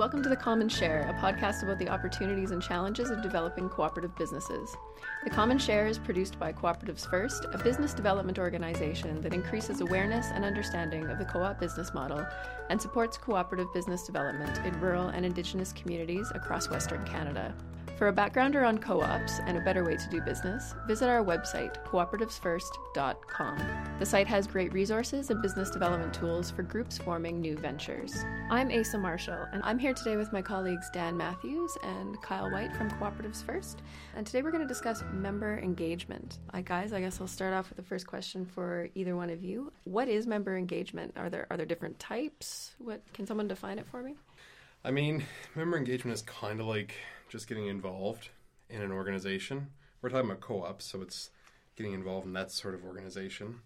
Welcome to The Common Share, a podcast about the opportunities and challenges of developing cooperative businesses. The Common Share is produced by Cooperatives First, a business development organization that increases awareness and understanding of the co op business model and supports cooperative business development in rural and Indigenous communities across Western Canada. For a backgrounder on co ops and a better way to do business, visit our website, cooperativesfirst.com. The site has great resources and business development tools for groups forming new ventures. I'm Aasa Marshall, and I'm here today with my colleagues Dan Matthews and Kyle White from Cooperatives First. And today we're going to discuss member engagement. Guys. I guess I'll start off with the first question for either one of you. What is member engagement? Are there are there different types? What can someone define it for me? I mean, member engagement is kind of like just getting involved in an organization. We're talking about co ops, so it's getting involved in that sort of organization.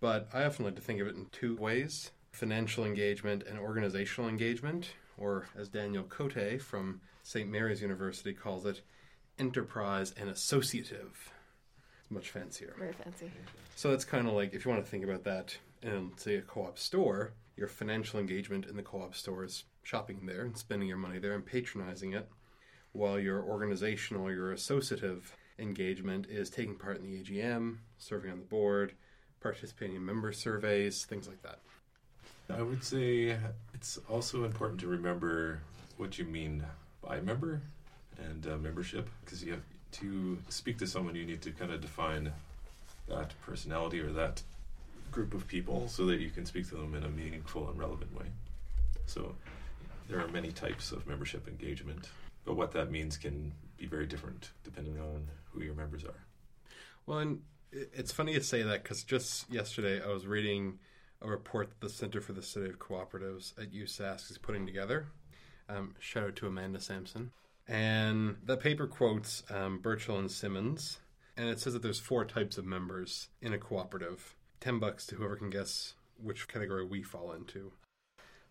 But I often like to think of it in two ways financial engagement and organizational engagement, or as Daniel Cote from St. Mary's University calls it, enterprise and associative. It's much fancier. Very fancy. So that's kind of like if you want to think about that in, say, a co op store, your financial engagement in the co op store is shopping there and spending your money there and patronizing it while your organizational, your associative engagement is taking part in the AGM, serving on the board, participating in member surveys, things like that. I would say it's also important to remember what you mean by member and uh, membership because you have to speak to someone, you need to kind of define that personality or that group of people so that you can speak to them in a meaningful and relevant way. So there are many types of membership engagement but what that means can be very different depending on who your members are. Well, and it's funny to say that because just yesterday I was reading a report that the Center for the Study of Cooperatives at USask is putting together. Um, shout out to Amanda Sampson. And the paper quotes um, Birchall and Simmons, and it says that there's four types of members in a cooperative. Ten bucks to whoever can guess which category we fall into.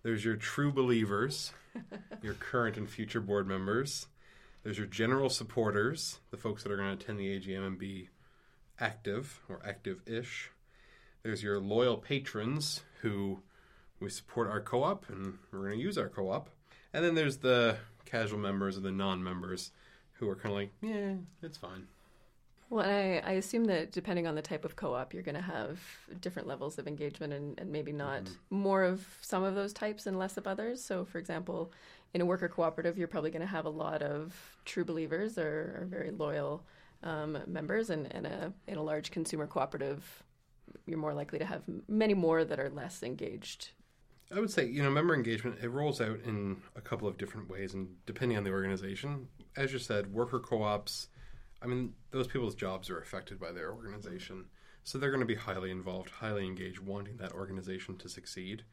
There's your true believers, your current and future board members. There's your general supporters, the folks that are going to attend the AGM and be active or active ish. There's your loyal patrons who we support our co op and we're going to use our co op. And then there's the casual members or the non members who are kind of like, yeah, it's fine. Well, I, I, assume that depending on the type of co-op, you're going to have different levels of engagement and, and maybe not mm-hmm. more of some of those types and less of others. So, for example, in a worker cooperative, you're probably going to have a lot of true believers or, or very loyal um, members, and in a in a large consumer cooperative, you're more likely to have many more that are less engaged. I would say, you know, member engagement, it rolls out in a couple of different ways, and depending on the organization. As you said, worker co ops I mean, those people's jobs are affected by their organization. So they're going to be highly involved, highly engaged, wanting that organization to succeed.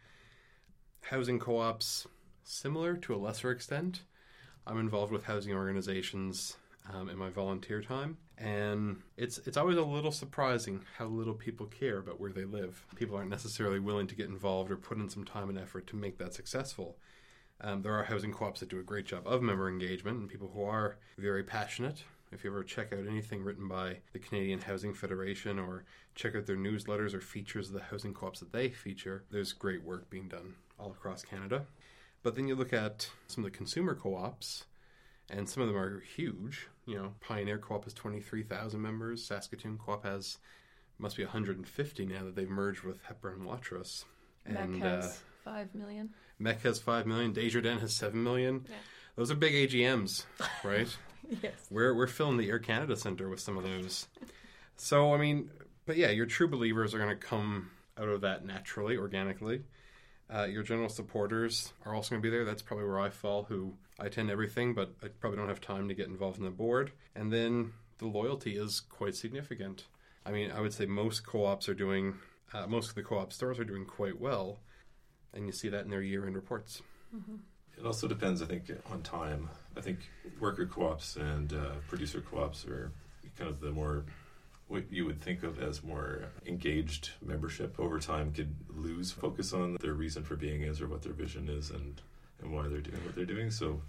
Housing co ops, similar to a lesser extent. I'm involved with housing organizations um, in my volunteer time, and it's it's always a little surprising how little people care about where they live. People aren't necessarily willing to get involved or put in some time and effort to make that successful. Um, there are housing co-ops that do a great job of member engagement, and people who are very passionate if you ever check out anything written by the Canadian Housing Federation or check out their newsletters or features of the housing co ops that they feature, there's great work being done all across Canada. But then you look at some of the consumer co ops, and some of them are huge. You know, Pioneer Co op has 23,000 members, Saskatoon Co op has must be 150 now that they've merged with Hepburn Watrous. And MEC has uh, 5 million. MEC has 5 million. Desjardins has 7 million. Yeah. Those are big AGMs, right? yes. We're we're filling the Air Canada Center with some of those. So I mean, but yeah, your true believers are going to come out of that naturally, organically. Uh, your general supporters are also going to be there. That's probably where I fall. Who I attend everything, but I probably don't have time to get involved in the board. And then the loyalty is quite significant. I mean, I would say most co-ops are doing, uh, most of the co-op stores are doing quite well, and you see that in their year-end reports. Mm-hmm. It also depends, I think, on time. I think worker co-ops and uh, producer co-ops are kind of the more what you would think of as more engaged membership over time could lose focus on their reason for being is or what their vision is and and why they're doing what they're doing. So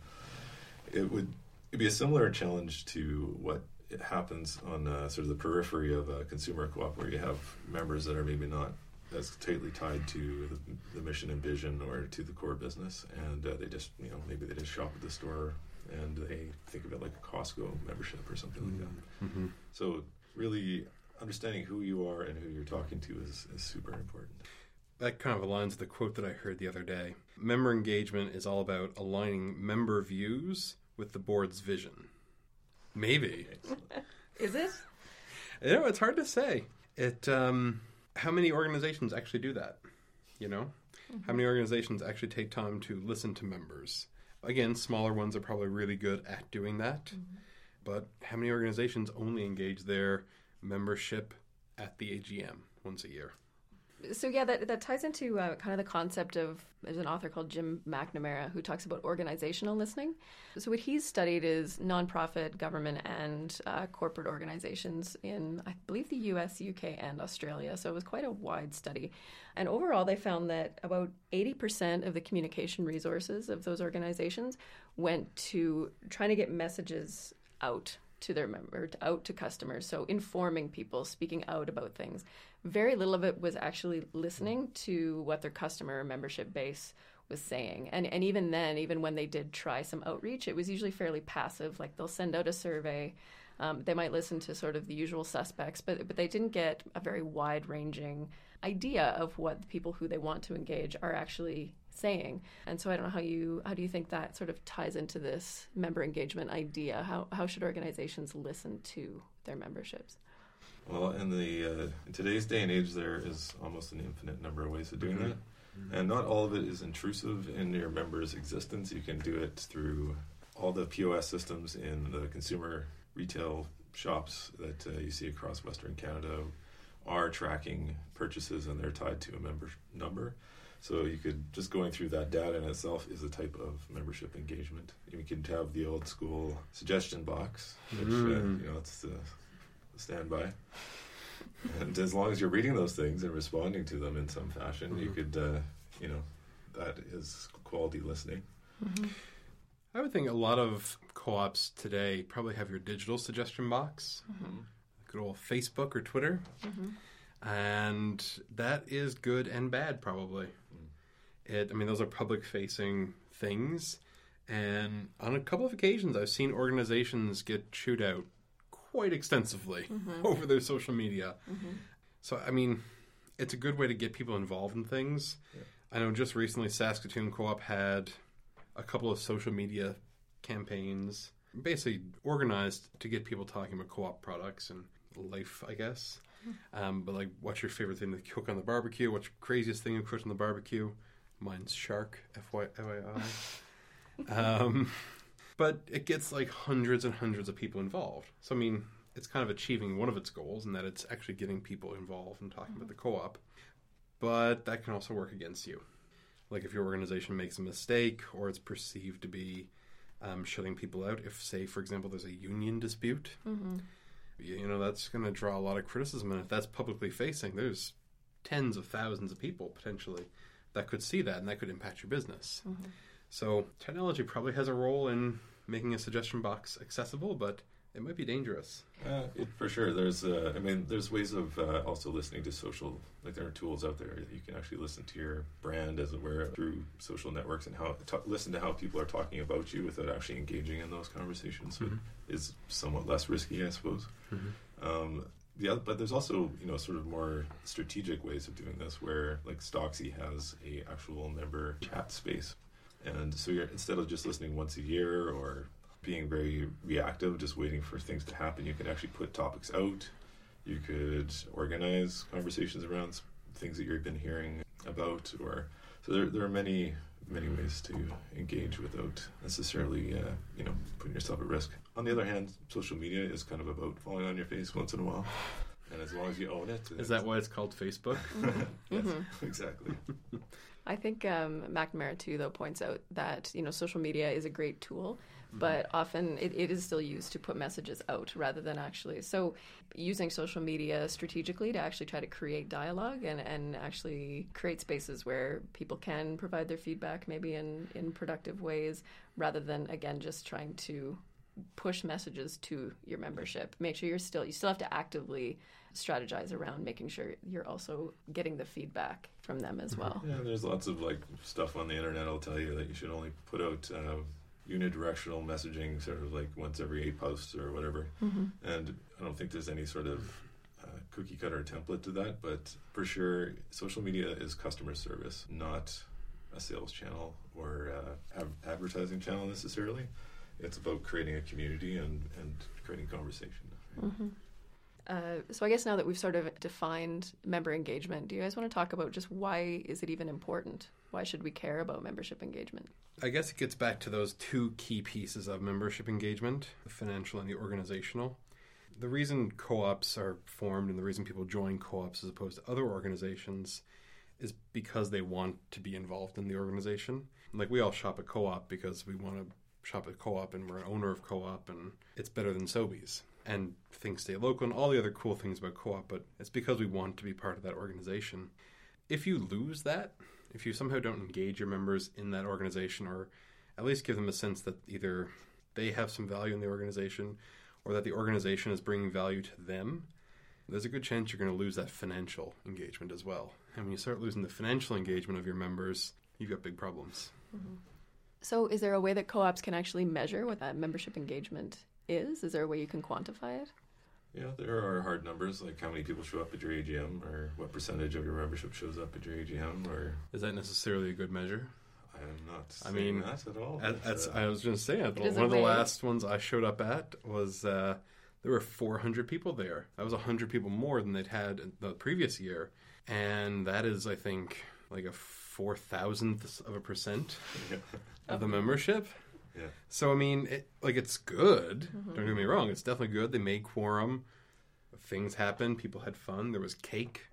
it would it'd be a similar challenge to what happens on uh, sort of the periphery of a consumer co-op where you have members that are maybe not that's tightly tied to the, the mission and vision or to the core business, and uh, they just you know maybe they just shop at the store and they think of it like a Costco membership or something like that. Mm-hmm. So really understanding who you are and who you're talking to is, is super important. That kind of aligns with the quote that I heard the other day. Member engagement is all about aligning member views with the board's vision. Maybe. Is it? You know, it's hard to say. It. Um, how many organizations actually do that? You know, how mm-hmm. many organizations actually take time to listen to members? Again, smaller ones are probably really good at doing that. Mm-hmm. But how many organizations only engage their membership at the AGM once a year? So yeah, that that ties into uh, kind of the concept of there's an author called Jim Macnamara who talks about organizational listening. So what he's studied is nonprofit, government, and uh, corporate organizations in I believe the U.S., U.K., and Australia. So it was quite a wide study, and overall they found that about 80% of the communication resources of those organizations went to trying to get messages out to their member out to customers so informing people speaking out about things. Very little of it was actually listening to what their customer membership base was saying. And and even then even when they did try some outreach it was usually fairly passive like they'll send out a survey um, they might listen to sort of the usual suspects but but they didn't get a very wide ranging idea of what the people who they want to engage are actually saying. And so I don't know how you how do you think that sort of ties into this member engagement idea? How how should organizations listen to their memberships? Well, in the uh, in today's day and age, there is almost an infinite number of ways of doing Mhm. that, and not all of it is intrusive in your members' existence. You can do it through all the POS systems in the consumer retail shops that uh, you see across Western Canada are tracking purchases, and they're tied to a member number. So you could just going through that data in itself is a type of membership engagement. You can have the old school suggestion box, which uh, Mm. you know it's the standby. And as long as you're reading those things and responding to them in some fashion, you Mhm. could, uh, you know, that is quality listening. I would think a lot of co-ops today probably have your digital suggestion box, good old Facebook or Twitter, and that is good and bad probably. It, I mean, those are public-facing things, and on a couple of occasions, I've seen organizations get chewed out quite extensively mm-hmm. over their social media. Mm-hmm. So, I mean, it's a good way to get people involved in things. I know just recently Saskatoon Co-op had a couple of social media campaigns, basically organized to get people talking about co-op products and life, I guess. Hmm. Um, but like, what's your favorite thing to cook on the barbecue? What's your craziest thing you cooked on the barbecue? Mine's shark, FYI. um, but it gets like hundreds and hundreds of people involved. So I mean, it's kind of achieving one of its goals, in that it's actually getting people involved and talking about the co-op. But that can also work against you. Like if your organization makes a mistake or it's perceived to be um, shutting people out. If, say, for example, there's a union dispute, you you know that's going to draw a lot of criticism, and if that's publicly facing, there's tens of thousands of people potentially that could see that, and that could impact your business. So technology probably has a role in making a suggestion box accessible, but it might be dangerous. Uh, it, for sure, there's. Uh, I mean, there's ways of uh, also listening to social. Like there are tools out there that you can actually listen to your brand, as it were, through social networks and how ta listen to how people are talking about you without actually engaging in those conversations. So Mhm. is somewhat less risky, I suppose. Um, yeah, but there's also you know sort of more strategic ways of doing this, where like Stocksy has a actual member chat space, and so you're instead of just listening once a year or being very reactive, just waiting for things to happen, you can actually put topics out. You could organize conversations around things that you've been hearing about, or so there there are many many ways to engage without necessarily uh, you know putting yourself at risk. On the other hand, social media is kind of about falling on your face once in a while, and as long as you own it, Is that why it's called Facebook? Mm-hmm. Yes, mm-hmm. exactly. I think um, Macnamara too, though, points out that you know social media is a great tool, mm-hmm. but often it, it is still used to put messages out rather than actually. So, using social media strategically to actually try to create dialogue and, and actually create spaces where people can provide their feedback, maybe in in productive ways, rather than again just trying to push messages to your membership. Make sure you're still you still have to actively strategize around making sure you're also getting the feedback from them as well. Yeah, there's lots of like stuff on the internet. I'll tell you that you should only put out uh, unidirectional messaging, sort of like once every eight posts or whatever. Mm-hmm. And I don't think there's any sort of uh, cookie cutter template to that, but for sure, social media is customer service, not a sales channel or uh, advertising channel necessarily. It's about creating a community and, and creating conversation. Mm-hmm. Uh, so I guess now that we've sort of defined member engagement, do you guys want to talk about just why is it even important? Why should we care about membership engagement? I guess it gets back to those two key pieces of membership engagement the financial and the organizational. The reason co ops are formed and the reason people join co ops as opposed to other organizations is because they want to be involved in the organization. Like we all shop at co op because we want to shop at co op and we're an owner of co op and it's better than Sobeys and things stay local and all the other cool things about co op, but it's because we want to be part of that organization. If you lose that, if you somehow don't engage your members in that organization or at least give them a sense that either they have some value in the organization or that the organization is bringing value to them, there's a good chance you're going to lose that financial engagement as well. And when you start losing the financial engagement of your members, you've got big problems. Mm-hmm. So, is there a way that co ops can actually measure what that membership engagement is? Is there a way you can quantify it? Yeah, there are hard numbers like how many people show up at your AGM or what percentage of your membership shows up at your AGM or is that necessarily a good measure? I'm not I mean, that at all. At, at, uh, I was going to say, It one of the way. last ones I showed up at was uh, there were 400 people there. That was 100 people more than they'd had the previous year. And that is, I think, like a four thousandth of a percent yeah. of the membership. Yeah. So, I mean, it, like, it's good. Mhm. Don't get me wrong. It's definitely good. They made quorum. Things happened. People had fun. There was cake.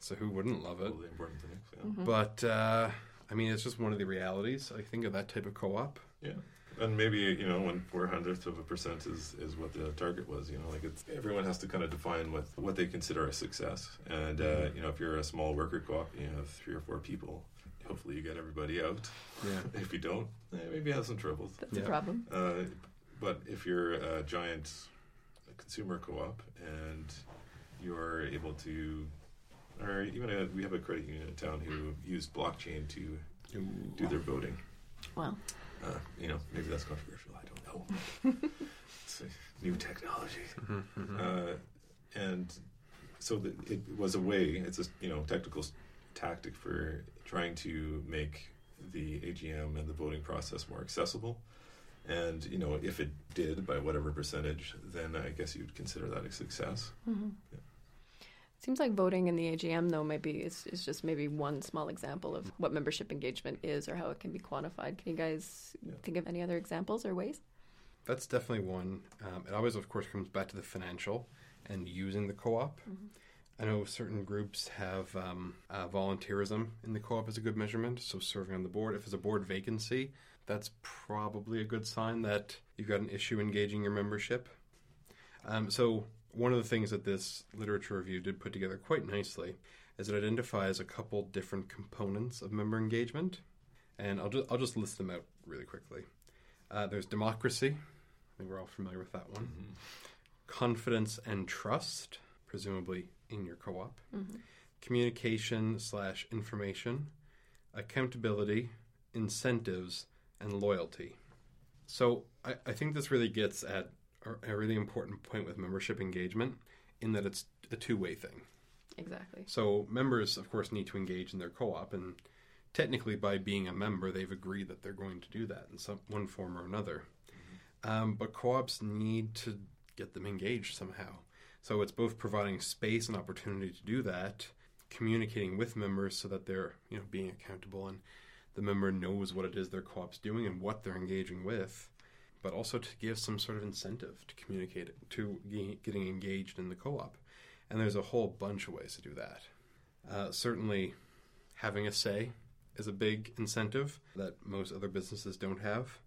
So, who wouldn't love it? All important things. Yeah. Mhm. But, uh, I mean, it's just one of the realities, I think, of that type of co op. Yeah. And maybe you know when four hundredth of a percent is, is what the target was. You know, like it's everyone has to kind of define what what they consider a success. And uh, you know, if you're a small worker co-op, you have three or four people. Hopefully, you get everybody out. Yeah. If you don't, eh, maybe you have some troubles. That's Yeah. a problem. Uh, but if you're a giant consumer co-op and you're able to, or even a, we have a credit union in town who use blockchain to do their voting. Well, Uh, you know, maybe that's controversial. I don't know. it's a new technology, Mhm, mhm. uh, and so the, it was a way. It's a you know technical s- tactic for trying to make the AGM and the voting process more accessible. And you know, if it did by whatever percentage, then I guess you'd consider that a success. mhm. Yeah. Seems like voting in the AGM, though, maybe is, is just maybe one small example of what membership engagement is or how it can be quantified. Can you guys Yeah. think of any other examples or ways? That's definitely one. Um, it always, of course, comes back to the financial and using the co-op. Mhm. I know certain groups have um, uh, volunteerism in the co-op as a good measurement. So serving on the board, if there's a board vacancy, that's probably a good sign that you've got an issue engaging your membership. Um, so one of the things that this literature review did put together quite nicely is it identifies a couple different components of member engagement, and I'll just I'll just list them out really quickly. Uh, there's democracy. I think we're all familiar with that one. Confidence and trust, presumably in your co-op. Mm-hmm. Communication slash information, accountability, incentives, and loyalty. So I, I think this really gets at a, really important point with membership engagement in that it's a two-way thing. Exactly. So members, of course, need to engage in their co-op, and technically, by being a member, they've agreed that they're going to do that in some one form or another. Um, but co-ops need to get them engaged somehow. So it's both providing space and opportunity to do that, communicating with members so that they're you know being accountable and the member knows what it is their co-op's doing and what they're engaging with, but also to give some sort of incentive to communicate to getting engaged in the co-op. And there's a whole bunch of ways to do that. Uh, certainly, having a say is a big incentive that most other businesses don't have.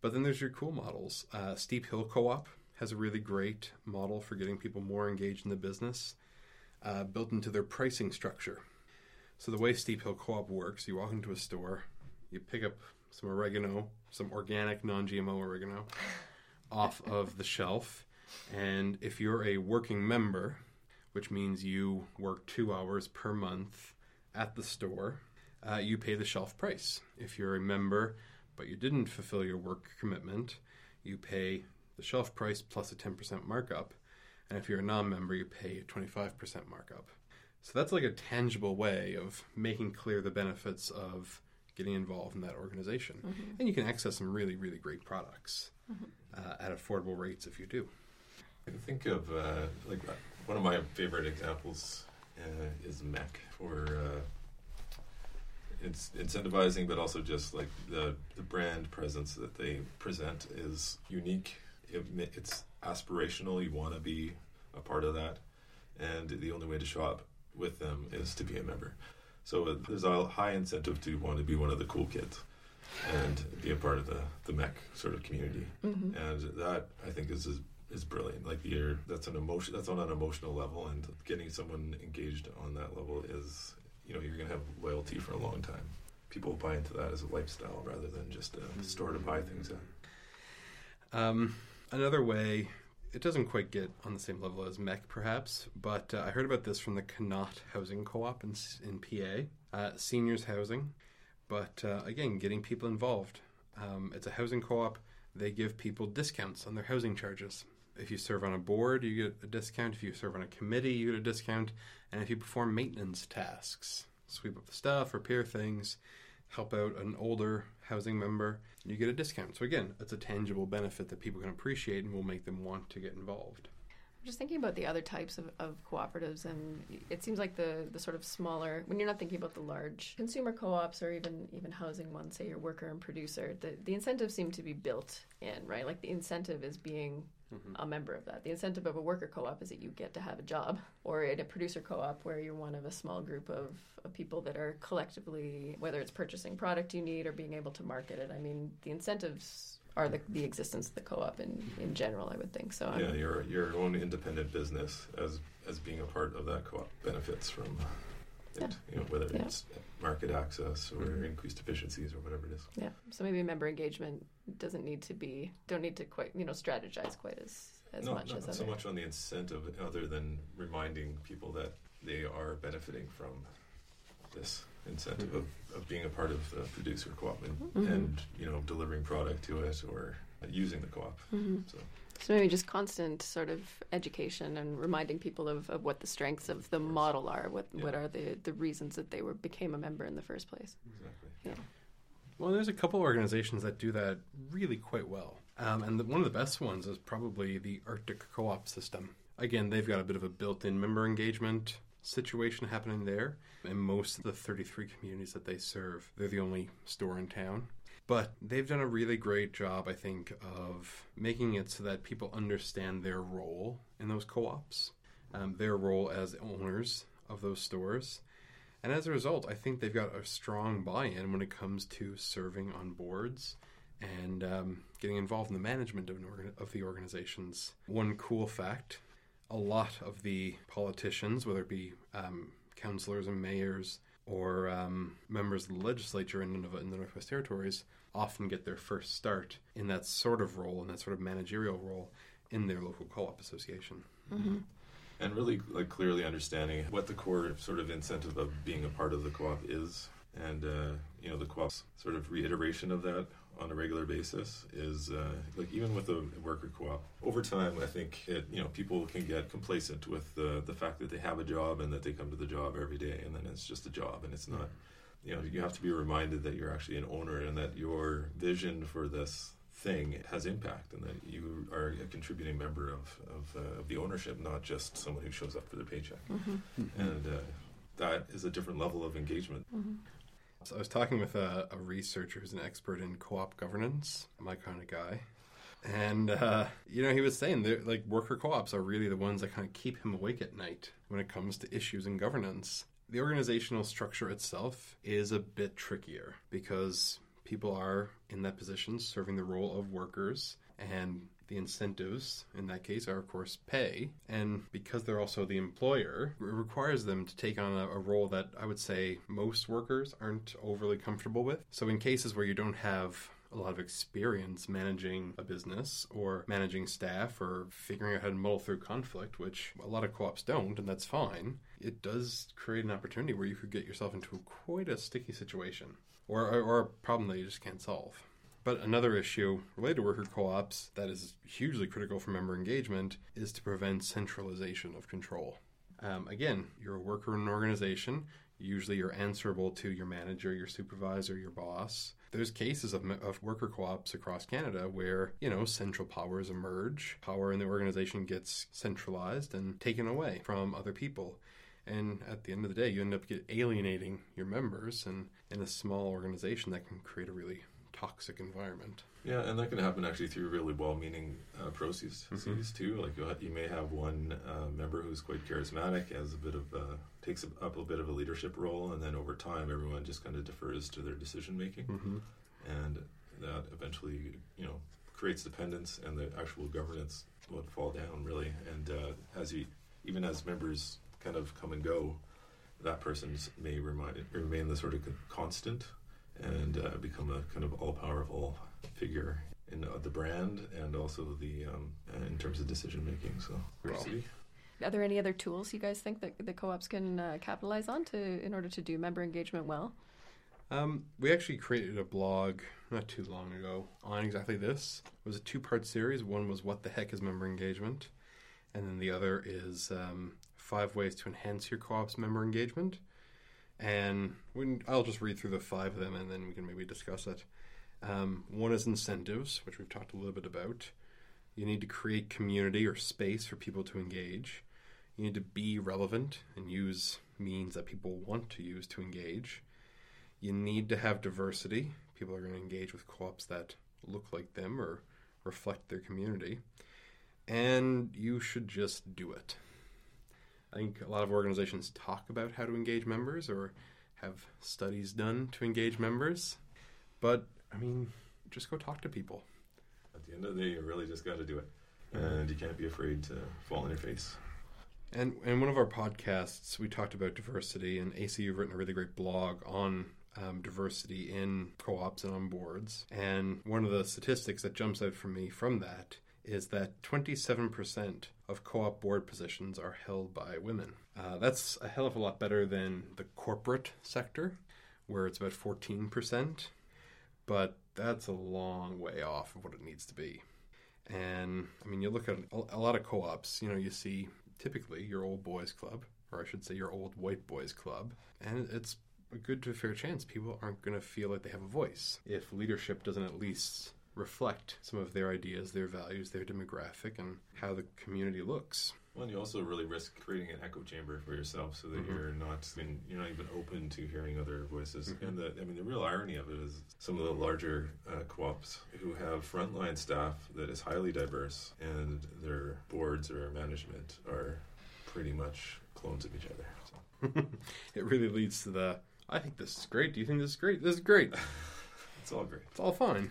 But then there's your cool models. Uh, Steep Hill Co op has a really great model for getting people more engaged in the business, uh, built into their pricing structure. So, the way Steep Hill Co op works, you walk into a store, you pick up some oregano, some organic, non GMO oregano, off of the shelf. And if you're a working member, which means you work two hours per month at the store, uh, you pay the shelf price. If you're a member but you didn't fulfill your work commitment, you pay the shelf price plus a 10% markup. And if you're a non member, you pay a 25% markup. So that's like a tangible way of making clear the benefits of getting involved in that organization. Mm-hmm. And you can access some really, really great products uh, at affordable rates if you do. I can think of uh, like uh, one of my favorite examples uh, is MEC for uh, it's incentivizing, but also just like the the brand presence that they present is unique. It, it's aspirational. You want to be a part of that, and the only way to show up with them is to be a member. So uh, there's a high incentive to want to be one of the cool kids and be a part of the the MEC sort of community Mm-hmm. and that I think is is, is brilliant. Like you're that's an emotion that's on an emotional level, and getting someone engaged on that level is you know you're gonna have loyalty for a long time. People buy into that as a lifestyle rather than just a store to buy things at. Um, another way, it doesn't quite get on the same level as MEC, perhaps, but uh, I heard about this from the Connaught Housing Co-op in, in PA, uh, seniors housing. But uh, again, getting people involved. Um, it's a housing co-op. They give people discounts on their housing charges. If you serve on a board, you get a discount. If you serve on a committee, you get a discount. And if you perform maintenance tasks, sweep up the stuff, repair things, help out an older housing member, you get a discount. So again, it's a tangible benefit that people can appreciate and will make them want to get involved. I'm just thinking about the other types of, of cooperatives, and it seems like the, the sort of smaller, when you're not thinking about the large consumer co ops or even even housing ones, say your worker and producer, the, the incentives seem to be built in, right? Like the incentive is being Mm-hmm. a member of that. The incentive of a worker co op is that you get to have a job, or in a producer co op where you're one of a small group of, of people that are collectively, whether it's purchasing product you need or being able to market it. I mean, the incentives are the, the existence of the co-op in, mm-hmm. in general, I would think. So I'm, Yeah, your your own independent business as as being a part of that co-op benefits from it. You know, whether Yeah. it's market access or increased efficiencies or whatever it is. Yeah. So maybe member engagement doesn't need to be don't need to quite you know strategize quite as as no, much not as so much on the incentive, other than reminding people that they are benefiting from this incentive of, of being a part of the producer co-op and, Mhm. and you know delivering product to it or using the co-op. Mhm. So So maybe just constant sort of education and reminding people of, of what the strengths of the model are, what what are the, the reasons that they were became a member in the first place. exactly. Yeah. Well, there's a couple organizations that do that really quite well. Um, and the, one of the best ones is probably the Arctic Co op system. Again, they've got a bit of a built in member engagement situation happening there. In most of the 33 communities that they serve, they're the only store in town. But they've done a really great job, I think, of making it so that people understand their role in those co ops, um, their role as owners of those stores. And as a result, I think they've got a strong buy in when it comes to serving on boards and um, getting involved in the management of, of the organizations. One cool fact a lot of the politicians, whether it be um, councillors and mayors or um, members of the legislature in, Nunavut- in the Northwest Territories, often get their first start in that sort of role, in that sort of managerial role in their local co op association. and really like clearly understanding what the core sort of incentive of being a part of the co-op is and uh, you know the co-op's sort of reiteration of that on a regular basis is uh, like even with a worker co-op over time i think it you know people can get complacent with the the fact that they have a job and that they come to the job every day and then it's just a job and it's not you know you have to be reminded that you're actually an owner and that your vision for this thing has impact and that you are a contributing member of of, uh, of the ownership not just someone who shows up for their paycheck. And uh, that is a different level of engagement So I was talking with a, a researcher who's an expert in co-op governance, my kind of guy, and uh, you know he was saying that like worker co-ops are really the ones that kind of keep him awake at night when it comes to issues in governance. The organizational structure itself is a bit trickier because people are in that position serving the role of workers and the incentives in that case are of course pay and because they're also the employer it requires them to take on a, a role that i would say most workers aren't overly comfortable with so in cases where you don't have a lot of experience managing a business or managing staff or figuring out how to muddle through conflict, which a lot of co ops don't, and that's fine. It does create an opportunity where you could get yourself into quite a sticky situation or, or, or a problem that you just can't solve. But another issue related to worker co ops that is hugely critical for member engagement is to prevent centralization of control. Um, again, you're a worker in an organization. Usually you're answerable to your manager, your supervisor, your boss. There's cases of, of worker co ops across Canada where, you know, central powers emerge. Power in the organization gets centralized and taken away from other people. And at the end of the day, you end up alienating your members. And in a small organization, that can create a really toxic environment. Yeah, and that can happen actually through really well-meaning uh, processes mm-hmm. too. Like you may have one uh, member who's quite charismatic, has a bit of uh, takes up a bit of a leadership role, and then over time, everyone just kind of defers to their decision making, mm-hmm. and that eventually, you know, creates dependence, and the actual governance would fall down really. And uh, as you, even as members kind of come and go, that person may remind, remain the sort of constant and uh, become a kind of all powerful figure in uh, the brand and also the um, in terms of decision making. So, diversity. Are there any other tools you guys think that the co-ops can uh, capitalize on to in order to do member engagement well? Um, we actually created a blog not too long ago on exactly this. It was a two-part series. One was "What the heck is member engagement," and then the other is um, five ways to enhance your co-op's member engagement. And I'll just read through the five of them and then we can maybe discuss it. Um, one is incentives, which we've talked a little bit about. You need to create community or space for people to engage. You need to be relevant and use means that people want to use to engage. You need to have diversity. People are going to engage with co ops that look like them or reflect their community. And you should just do it. I think a lot of organizations talk about how to engage members or have studies done to engage members. But, I mean, just go talk to people. At the end of the day, you really just got to do it. And you can't be afraid to fall on your face. And in one of our podcasts, we talked about diversity, and AC, you've written a really great blog on um, diversity in co ops and on boards. And one of the statistics that jumps out for me from that is that 27% of co op board positions are held by women. Uh, that's a hell of a lot better than the corporate sector, where it's about 14%, but that's a long way off of what it needs to be. And I mean, you look at a, lot of co ops, you know, you see typically your old boys club, or I should say your old white boys club, and it's a good to a fair chance people aren't going to feel like they have a voice if leadership doesn't at least reflect some of their ideas, their values, their demographic, and how the community looks. Well, and you also really risk creating an echo chamber for yourself, so that mm-hmm. you're not you're not even open to hearing other voices. Mm-hmm. And the I mean, the real irony of it is some of the larger uh, co-ops who have frontline staff that is highly diverse, and their boards or management are pretty much clones of each other. So. it really leads to the. I think this is great. Do you think this is great? This is great. it's all great. It's all fine.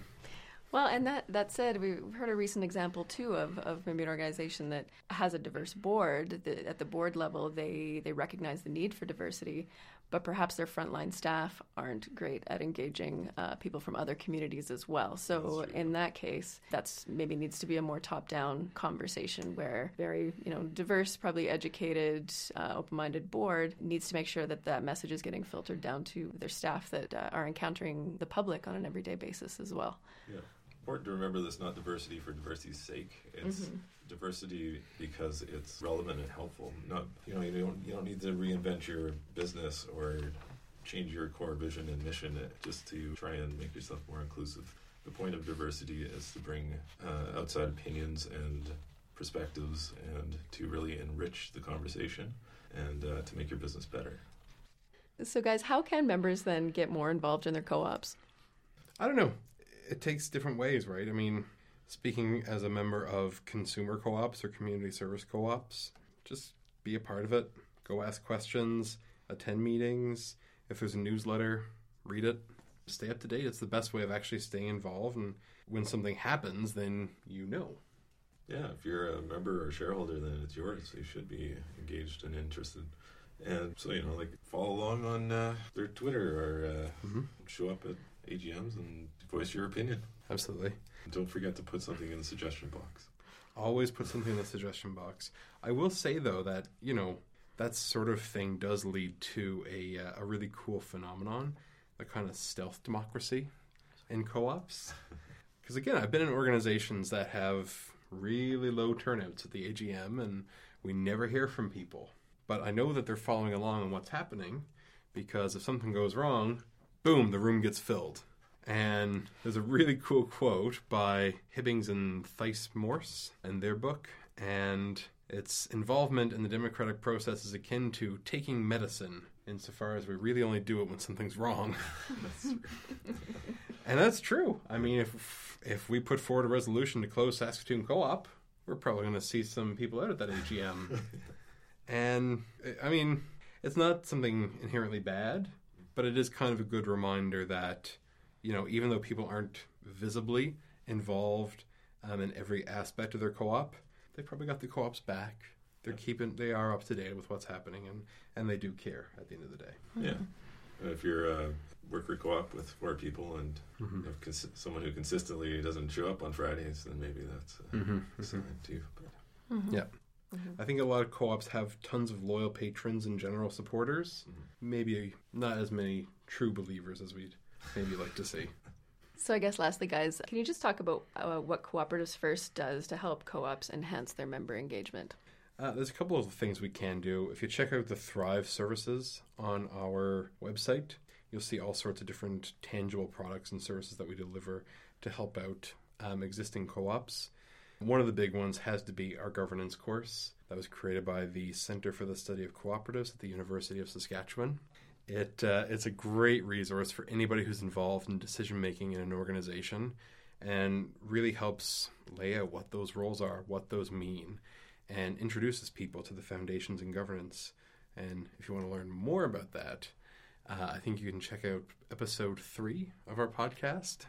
Well, and that, that said, we've heard a recent example too of, of maybe an organization that has a diverse board. The, at the board level, they, they recognize the need for diversity, but perhaps their frontline staff aren't great at engaging uh, people from other communities as well. So in that case, that's maybe needs to be a more top-down conversation where very you know diverse, probably educated, uh, open-minded board needs to make sure that that message is getting filtered down to their staff that uh, are encountering the public on an everyday basis as well. Yeah important to remember this not diversity for diversity's sake. It's mm-hmm. diversity because it's relevant and helpful. Not you know you don't you don't need to reinvent your business or change your core vision and mission just to try and make yourself more inclusive. The point of diversity is to bring uh, outside opinions and perspectives and to really enrich the conversation and uh, to make your business better. So, guys, how can members then get more involved in their co ops? I don't know it takes different ways, right? I mean, speaking as a member of consumer co ops or community service co ops, just be a part of it. Go ask questions, attend meetings. If there's a newsletter, read it. Stay up to date. It's the best way of actually staying involved. And when something happens, then you know. Yeah, if you're a member or shareholder, then it's yours. You should be engaged and interested. And so, you know, like follow along on uh, their Twitter or uh, Mhm. show up at AGMs and voice your opinion. Absolutely. Don't forget to put something in the suggestion box. Always put something in the suggestion box. I will say though that you know that sort of thing does lead to a uh, a really cool phenomenon, the kind of stealth democracy in co-ops. Because again, I've been in organizations that have really low turnouts at the AGM, and we never hear from people. But I know that they're following along on what's happening because if something goes wrong, boom, the room gets filled. And there's a really cool quote by Hibbings and Theiss-Morse in their book, and its involvement in the democratic process is akin to taking medicine, insofar as we really only do it when something's wrong. and that's true. I mean, if if we put forward a resolution to close Saskatoon Co-op, we're probably going to see some people out at that AGM. and I mean, it's not something inherently bad, but it is kind of a good reminder that you know, even though people aren't visibly involved um, in every aspect of their co-op, they probably got the co-op's back. They're keeping, they are up to date with what's happening, and and they do care at the end of the day. Yeah. And if you're a worker co-op with four people and you have cons- someone who consistently doesn't show up on Fridays, then maybe that's a Mm-hmm. sign too. But Yeah. I think a lot of co-ops have tons of loyal patrons and general supporters. Maybe not as many true believers as we'd maybe like to see. So, I guess lastly, guys, can you just talk about uh, what Cooperatives First does to help co ops enhance their member engagement? Uh, there's a couple of things we can do. If you check out the Thrive services on our website, you'll see all sorts of different tangible products and services that we deliver to help out um, existing co ops. One of the big ones has to be our governance course that was created by the Center for the Study of Cooperatives at the University of Saskatchewan. It, uh, it's a great resource for anybody who's involved in decision making in an organization and really helps lay out what those roles are, what those mean, and introduces people to the foundations in governance. And if you want to learn more about that, uh, I think you can check out episode three of our podcast,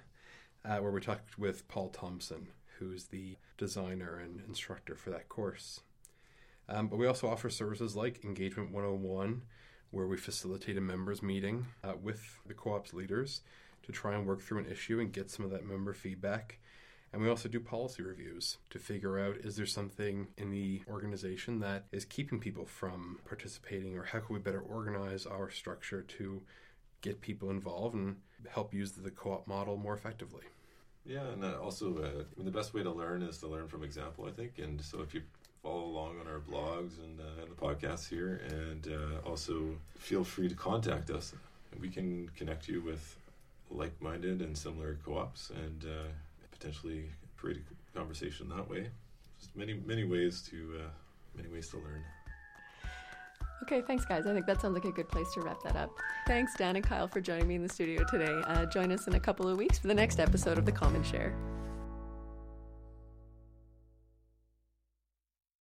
uh, where we talked with Paul Thompson, who's the designer and instructor for that course. Um, but we also offer services like Engagement 101, where we facilitate a members meeting uh, with the co op's leaders to try and work through an issue and get some of that member feedback. And we also do policy reviews to figure out is there something in the organization that is keeping people from participating, or how can we better organize our structure to get people involved and help use the co op model more effectively? Yeah, and also, uh, I mean, the best way to learn is to learn from example, I think. And so if you follow along on our blogs and, uh, the podcasts here, and uh, also feel free to contact us. We can connect you with like-minded and similar co-ops, and uh, potentially create a conversation that way. Just many, many ways to uh, many ways to learn. Okay, thanks, guys. I think that sounds like a good place to wrap that up. Thanks, Dan and Kyle, for joining me in the studio today. Uh, join us in a couple of weeks for the next episode of The Common Share.